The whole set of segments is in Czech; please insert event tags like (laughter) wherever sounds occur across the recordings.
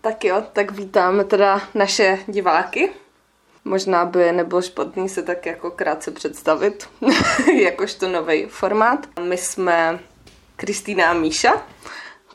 Tak jo, tak vítáme teda naše diváky. Možná by nebylo špatný se tak jako krátce představit, (laughs) jakožto nový formát. My jsme Kristýna a Míša.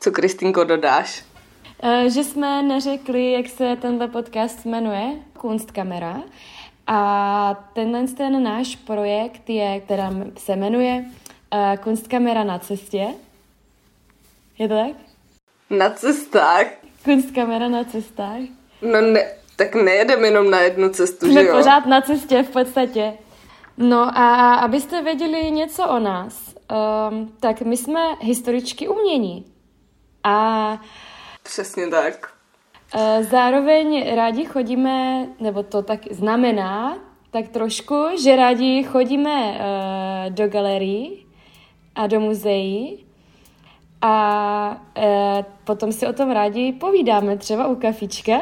Co Kristýnko dodáš? Eh, že jsme neřekli, jak se tenhle podcast jmenuje, Kunstkamera. A tenhle ten náš projekt je, která se jmenuje uh, Kunstkamera na cestě. Je to tak? Na cestách? Kunstkamera na cestách. No ne, tak nejedeme jenom na jednu cestu, Jsme že jo? pořád na cestě v podstatě. No a abyste věděli něco o nás, um, tak my jsme historičky umění. A Přesně tak. uh, zároveň rádi chodíme, nebo to tak znamená, tak trošku, že rádi chodíme uh, do galerií a do muzeí a uh, potom si o tom rádi povídáme třeba u kafička.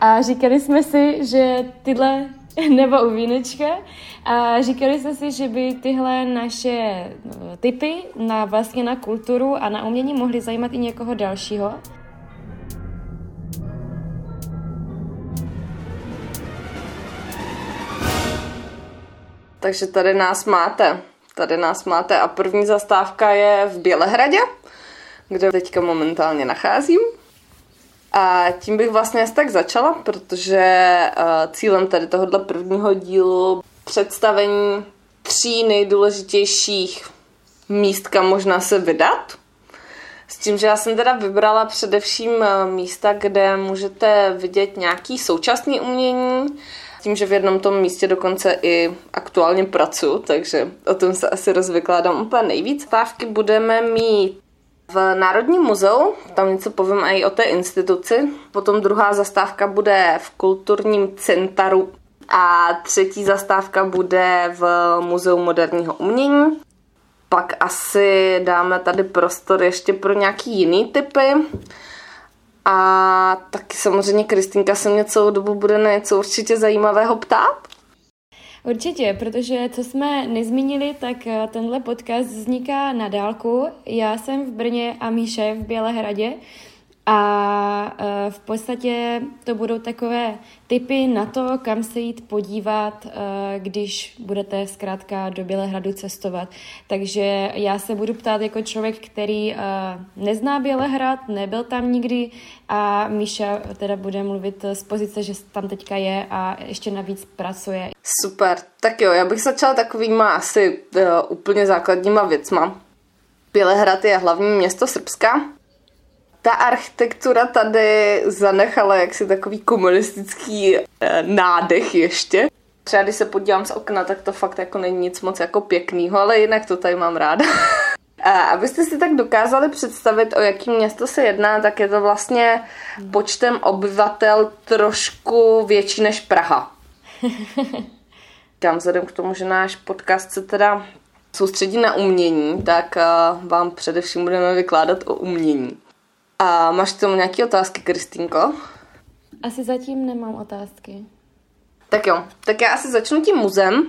A říkali jsme si, že tyhle, (laughs) nebo u vínečka, a říkali jsme si, že by tyhle naše no, typy na vlastně na kulturu a na umění mohly zajímat i někoho dalšího. Takže tady nás máte. Tady nás máte a první zastávka je v Bělehradě, kde teďka momentálně nacházím. A tím bych vlastně tak začala, protože eh, cílem tady tohohle prvního dílu představení tří nejdůležitějších míst, kam možná se vydat. S tím, že já jsem teda vybrala především eh, místa, kde můžete vidět nějaký současný umění, tím, že v jednom tom místě dokonce i aktuálně pracuji, takže o tom se asi rozvykládám úplně nejvíc. Stávky budeme mít v Národním muzeu, tam něco povím i o té instituci. Potom druhá zastávka bude v kulturním centru a třetí zastávka bude v Muzeu moderního umění. Pak asi dáme tady prostor ještě pro nějaký jiný typy. A taky samozřejmě Kristýnka se mě celou dobu bude na něco určitě zajímavého ptát. Určitě, protože co jsme nezmínili, tak eh, tenhle podcast vzniká na dálku. Já jsem v Brně a Míša je v Bělehradě. A eh, v podstatě to budou takové typy na to, kam se jít podívat, eh, když budete zkrátka do Bělehradu cestovat. Takže já se budu ptát jako člověk, který nezná Bělehrad, nebyl tam nikdy a Míša teda bude mluvit z pozice, že tam teďka je a ještě navíc pracuje. Super, tak jo, já bych začala takovýma asi úplně základníma věcma. Bělehrad je hlavní město Srbska. Ta architektura tady zanechala jaksi takový komunistický uh, nádech ještě. Třeba když se podívám z okna, tak to fakt jako není nic moc jako pěknýho, ale jinak to tady mám ráda. (laughs) A abyste si tak dokázali představit, o jaký město se jedná, tak je to vlastně počtem obyvatel trošku větší než Praha. Říkám, vzhledem k tomu, že náš podcast se teda soustředí na umění, tak uh, vám především budeme vykládat o umění. A máš k tomu nějaké otázky, Kristýnko? Asi zatím nemám otázky. Tak jo, tak já asi začnu tím muzeem.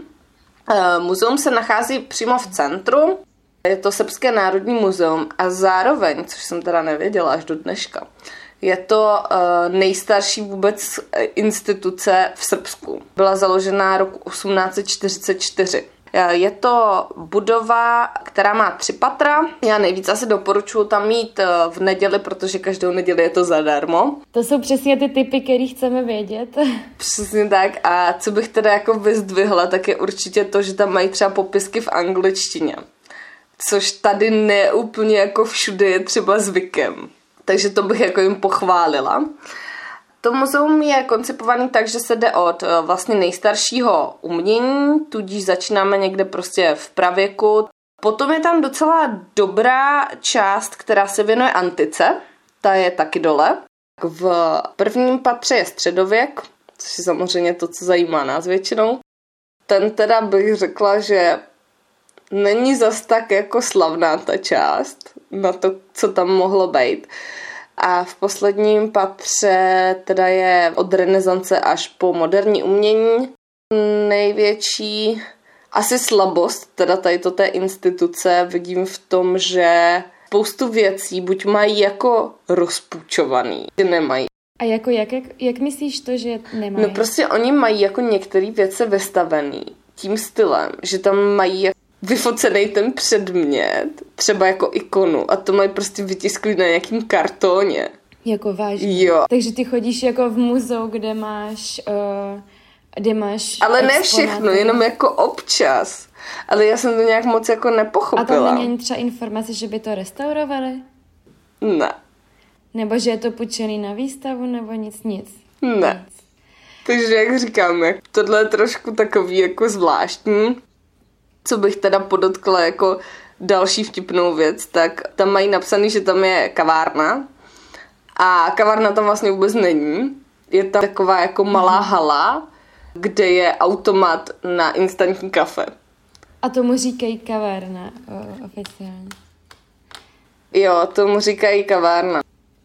Uh, muzeum se nachází přímo v centru. Je to Srbské národní muzeum a zároveň, což jsem teda nevěděla až do dneška, je to uh, nejstarší vůbec instituce v Srbsku. Byla založena roku 1844. Je to budova, která má tři patra. Já nejvíc asi doporučuji tam mít v neděli, protože každou neděli je to zadarmo. To jsou přesně ty typy, které chceme vědět. (laughs) Přesně tak. A co bych teda jako vyzdvihla, tak je určitě to, že tam mají třeba popisky v angličtině. Což tady neúplně jako všude je třeba zvykem. Takže to bych jako jim pochválila. To muzeum je koncipovaný tak, že se jde od vlastně nejstaršího umění, tudíž začínáme někde prostě v pravěku. Potom je tam docela dobrá část, která se věnuje antice, ta je taky dole. V prvním patře je středověk, což je samozřejmě to, co zajímá nás většinou. Ten teda bych řekla, že není zas tak jako slavná ta část na to, co tam mohlo být. A v posledním patře teda je od renesance až po moderní umění. Největší asi slabost teda tady to té instituce vidím v tom, že spoustu věcí buď mají jako rozpůjčovaný, nemají A jako jak, jak, jak myslíš to, že nemají? No prostě oni mají jako některé věci vystavený tím stylem, že tam mají vyfocený ten předmět, třeba jako ikonu a to mají prostě vytisklý na nějakým kartóně. Jako vážně. Jo. Takže ty chodíš jako v muzeu, kde máš, uh, kde máš Ale ne exponáty. všechno, jenom jako občas. Ale já jsem to nějak moc jako A nepochopila. tam není třeba informace, že by to restaurovali? Ne, Nebo že je to půjčený na výstavu, nebo nic, nic. ne. Takže jak říkám, tohle je trošku takový jako zvláštní. Co bych teda podotkla jako další vtipnou věc, tak tam mají napsaný, že tam je kavárna a kavárna tam vlastně vůbec není. Je tam taková jako malá hala, kde je automat na instantní kafe. A tomu říkají kavárna o, oficiálně. Jo, tomu říkají kavárna.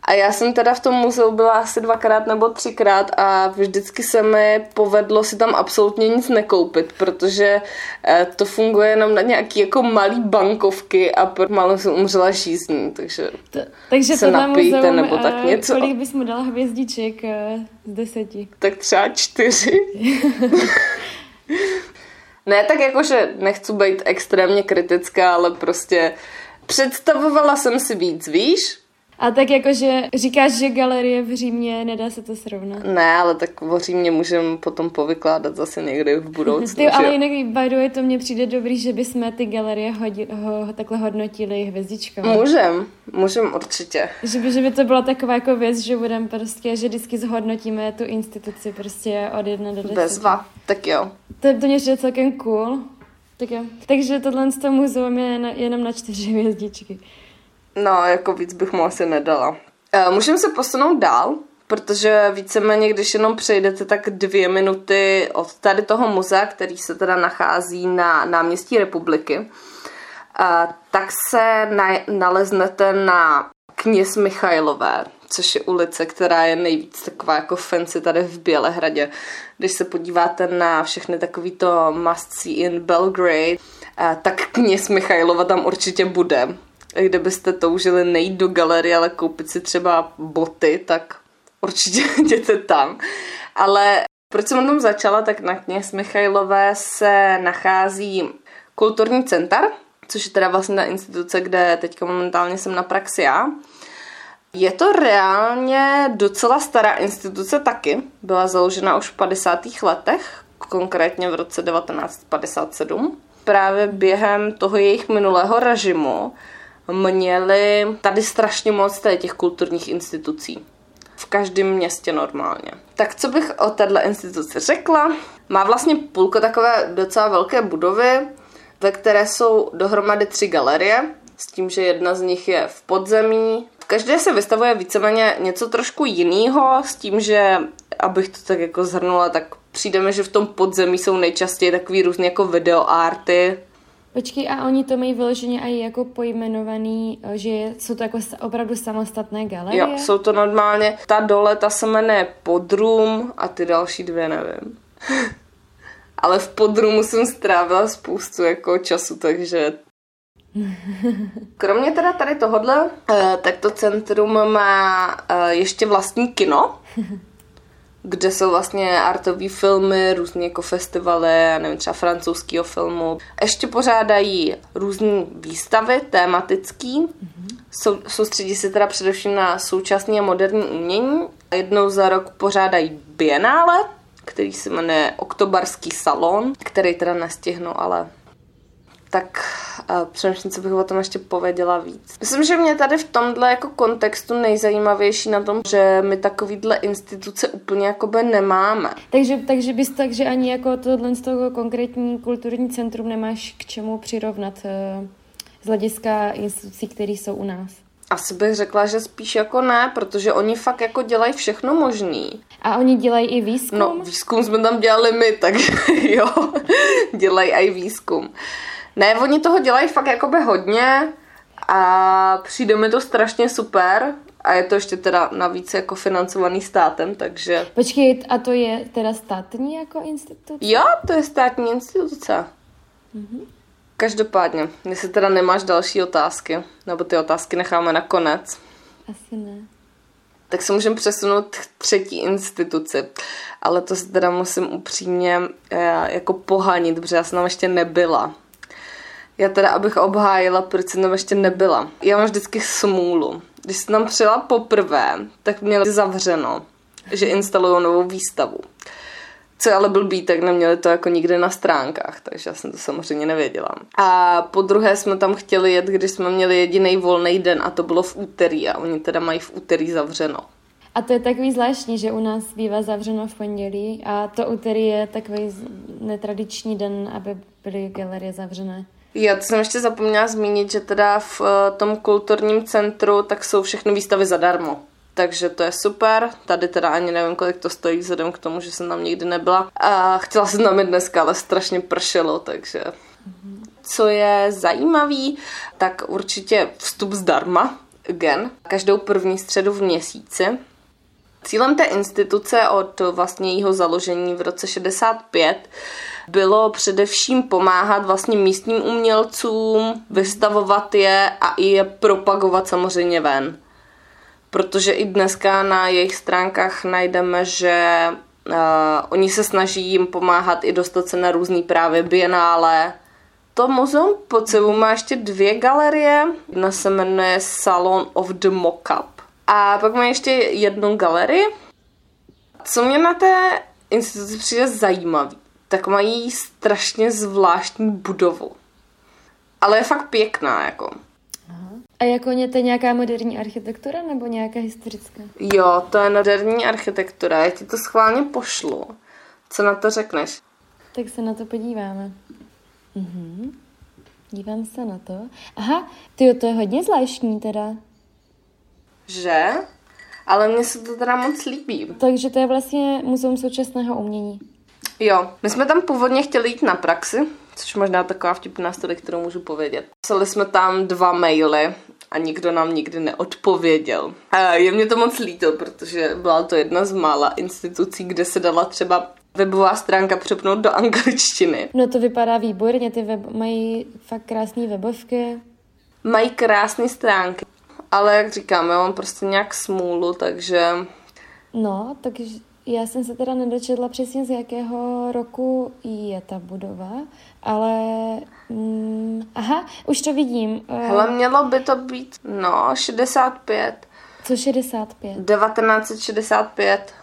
A já jsem teda v tom muzeu byla asi dvakrát nebo třikrát a vždycky se mi povedlo si tam absolutně nic nekoupit, protože eh, to funguje jenom na nějaký jako malý bankovky a malo jsem umřela žízní, takže To, takže Se napijte muzeum, nebo a tak něco. Kolik bys mu dal hvězdiček eh, z deseti? tak třeba čtyři. (laughs) ne, tak jakože nechci být extrémně kritická, ale prostě představovala jsem si víc, víš? A tak jakože říkáš, že galerie v Římě, nedá se to srovnat. Ne, ale tak o Římě můžeme potom povykládat zase někdy v budoucnu. Ty, ale jinak by the way, to mně přijde dobrý, že bychom ty galerie hodí, ho, takhle hodnotili hvězdičkou. Můžem, můžem určitě. Že by, že by to byla taková jako věc, že budeme prostě, že vždycky zhodnotíme tu instituci prostě od jedna do deseti. Bezva. Tak jo. To, to mě přijde celkem cool. Tak jo. Takže tohle z toho muzeum je na, jenom na čtyři (laughs) hvězdičky. No, jako víc bych mu asi nedala. Uh, můžeme se posunout dál, protože víceméně, když jenom přejdete tak dvě minuty od tady toho muzea, který se teda nachází na náměstí republiky, uh, tak se na, naleznete na kněz Michailové, což je ulice, která je nejvíc taková jako fancy tady v Bělehradě. Když se podíváte na všechny takovýto must see in Belgrade, uh, tak kněz Michailova tam určitě bude. Kdybyste toužili nejít do galerie, ale koupit si třeba boty, tak určitě (laughs) jděte tam. Ale proč jsem o tom začala, tak na kněz Michailové se nachází kulturní centar, což je teda vlastně ta instituce, kde teďka momentálně jsem na praxi já. Je to reálně docela stará instituce taky. Byla založena už v 50. letech, konkrétně v roce 1957. Právě během toho jejich minulého režimu měli tady strašně moc těch kulturních institucí. V každém městě normálně. Tak co bych o této instituci řekla? Má vlastně půlko takové docela velké budovy, ve které jsou dohromady tři galerie, s tím, že jedna z nich je v podzemí. V každé se vystavuje víceméně něco trošku jiného, s tím, že abych to tak jako zhrnula, tak přijde mi, že v tom podzemí jsou nejčastěji takový různý jako videoarty, Počkej, a oni to mají vyloženě i jako pojmenovaný, eh, že jsou to jako opravdu samostatné galerie? Jo, jsou to normálně, ta dole, ta se jmenuje Podrum a ty další dvě nevím. (laughs) Ale v Podrumu jsem strávila spoustu jako času, takže... (laughs) Kromě teda tady tohodle, eh, tak to centrum má eh, ještě vlastní kino, (laughs) kde jsou vlastně artové filmy, různé jako festivaly, nevím, třeba francouzského filmu. Ještě pořádají různé výstavy tematický, sou, soustředí se teda především na současné a moderní umění. Jednou za rok pořádají bienále, který se jmenuje Oktobarský salon, který teda nestihnu, ale tak uh, přemýšlím, co bych o tom ještě pověděla víc. Myslím, že mě tady v tomhle jako kontextu nejzajímavější na tom, že my takovýhle instituce úplně jakoby nemáme. Takže, takže bys tak, že ani jako tohle z toho konkrétní kulturní centrum nemáš k čemu přirovnat eh, z hlediska institucí, které jsou u nás. Asi bych řekla, že spíš jako ne, protože oni fakt jako dělají všechno možný. A oni dělají i výzkum? No, výzkum jsme tam dělali my, takže (laughs) jo, dělají i výzkum. Ne, oni toho dělají fakt jakoby hodně a přijde mi to strašně super a je to ještě teda navíc jako financovaný státem, takže Počkej, a to je teda státní jako instituce? jo, to je státní instituce. Každopádně, jestli teda nemáš další otázky, nebo ty otázky necháme na konec. Asi ne. tak se můžeme přesunout k třetí instituci. Ale to se teda musím upřímně eh, jako pohanit, protože já jsem tam ještě nebyla. Já teda, abych obhájila, proč jsem tam ještě nebyla. Já mám vždycky smůlu. Když jsem tam přijela poprvé, tak měli zavřeno, že instalují novou výstavu. Co ale blbý, tak neměli to jako nikde na stránkách, takže já jsem to samozřejmě nevěděla. A po druhé jsme tam chtěli jet, když jsme měli jediný volný den a to bylo v úterý a oni teda mají v úterý zavřeno. A to je takový zvláštní, že u nás bývá zavřeno v pondělí a to úterý je takový netradiční den, aby byly galerie zavřené. Já to jsem ještě zapomněla zmínit, že teda v eh, tom kulturním centru tak jsou všechny výstavy zadarmo. Takže to je super. Tady teda ani nevím, kolik to stojí, vzhledem k tomu, že jsem tam nikdy nebyla. A chtěla jsem tam i dneska, ale strašně pršelo, takže... Co je zajímavý, tak určitě vstup zdarma, again, každou první středu v měsíci. Cílem té instituce od vlastně jejího založení v roce 65 bylo především pomáhat vlastně místním umělcům, vystavovat je a i je propagovat samozřejmě ven. Protože i dneska na jejich stránkách najdeme, že uh, oni se snaží jim pomáhat i dostat se na různý právě bienále. To muzeum pod sebou má ještě dvě galerie. Jedna se jmenuje Salon of the Mockup. A pak má ještě jednu galerii. Co mě na té instituci přijde zajímavý, tak mají strašně zvláštní budovu. Ale je fakt pěkná, jako. A jako je to nějaká moderní architektura nebo nějaká historická? Jo, to je moderní architektura, já ti to schválně pošlu. Co na to řekneš? Tak se na to podíváme. Mhm. Dívám se na to. Aha, ty to je hodně zvláštní teda. Že? Ale mně se to teda moc líbí. Takže to je vlastně muzeum současného umění. Jo, my jsme tam původně chtěli jít na praxi, což možná taková vtipná story, kterou můžu povědět. Psali jsme tam dva maily a nikdo nám nikdy neodpověděl. A je mě to moc líto, protože byla to jedna z mála institucí, kde se dala třeba webová stránka přepnout do angličtiny. No to vypadá výborně, ty web mají fakt krásné webovky. Mají krásné stránky, ale jak říkám, já mám prostě nějak smůlu, takže... No, takže já jsem se teda nedočetla přesně z jakého roku je ta budova, ale mm, aha, už to vidím. Eh, Hele, mělo by to být, no, 65. Co 65? 1965.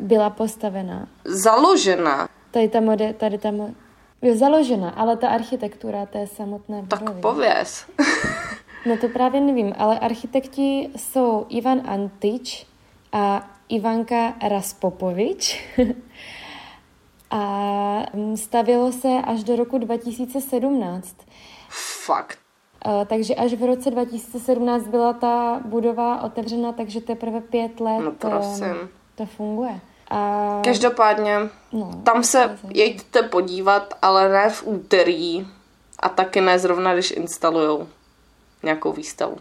Byla postavená. Založena. Tady ta mode, tady ta mo- je založena, ale ta architektura té samotné budovy. Tak pověz. (laughs) no to právě nevím, ale architekti jsou Ivan Antič a Ivanka Raspopovič. (laughs) a stavilo se až do roku 2017. Fakt. Takže až v roce 2017 byla ta budova otevřena, takže teprve pět let no, prosím. to funguje. A... Každopádně, no, tam se jeďte podívat, ale ne v úterý a taky ne zrovna, když instalujou nějakou výstavu.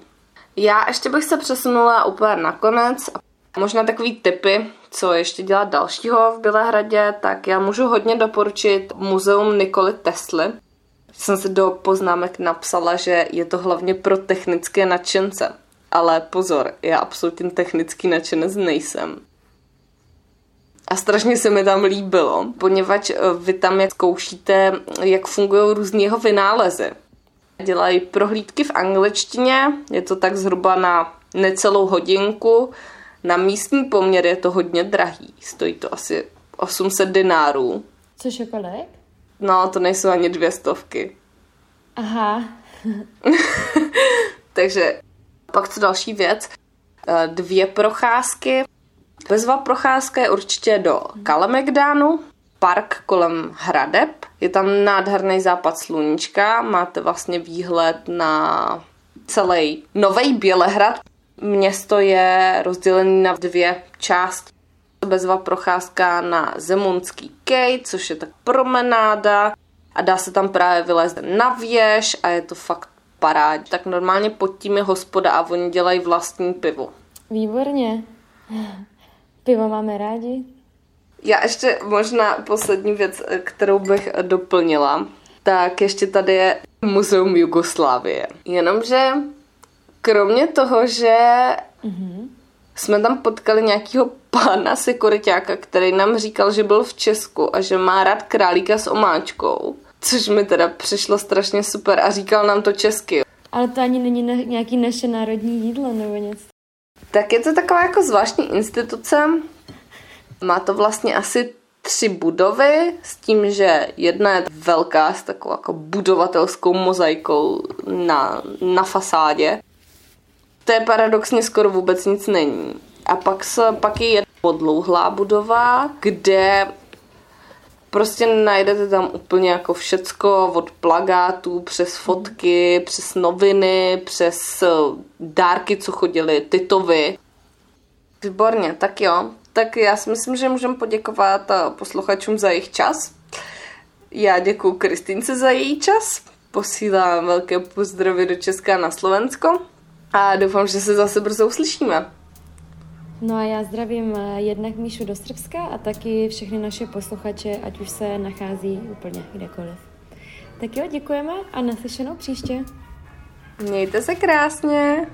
Já ještě bych se přesunula úplně nakonec a Možná takový typy, co ještě dělat dalšího v Bělehradě, tak já můžu hodně doporučit muzeum Nikoli Tesly. Jsem si do poznámek napsala, že je to hlavně pro technické nadšence. Ale pozor, já absolutně technický nadšenec nejsem. A strašně se mi tam líbilo, poněvadž eh, vy tam jak zkoušíte, jak fungují různé jeho vynálezy. Dělají prohlídky v angličtině, je to tak zhruba na necelou hodinku, na místní poměr je to hodně drahý. Stojí to asi 800 dinárů. Což je kolik? No, to nejsou ani dvě stovky. Aha. (laughs) Takže pak co další věc? Eh, dvě procházky. Bezva procházka je určitě do Kalemegdánu, park kolem Hradeb. Je tam nádherný západ sluníčka, máte vlastně výhled na celý Nový Bělehrad. Město je rozdělené na dvě části. Bezva procházka na Zemunský kej, což je tak promenáda a dá se tam právě vylézt na věž a je to fakt parád. Tak normálně pod tím je hospoda a oni dělají vlastní pivo. Výborně. Pivo máme rádi. Já ještě možná poslední věc, kterou bych doplnila, tak ještě tady je Muzeum Jugoslávie. Jenomže kromě toho, že mm-hmm. jsme tam potkali nějakého pána sekuritáka, který nám říkal, že byl v Česku a že má rád králíka s omáčkou. Což mi teda přišlo strašně super a říkal nám to česky. Ale to ani není ne- nějaký naše národní jídlo nebo něco. Tak je to taková jako zvláštní instituce. Má to vlastně asi tři budovy s tím, že jedna je velká s takovou jako budovatelskou mozaikou na, na fasádě. To je paradoxně skoro vůbec nic není. A pak, se, pak je podlouhlá budova, kde prostě najdete tam úplně jako všecko, od plagátů, přes fotky, přes noviny, přes eh, dárky, co chodily, titovy. Výborně, tak jo. Tak já si myslím, že můžeme poděkovat eh, posluchačům za jejich čas. Já děkuji Kristýnce za její čas. Posílám velké pozdravy do Česka na Slovensko. A doufám, že se zase brzo uslyšíme. No a já zdravím eh, jednak Míšu do Srbska a taky všechny naše posluchače, ať už se nachází úplně kdekoliv. Tak jo, děkujeme a naslyšenou příště. Mějte se krásně.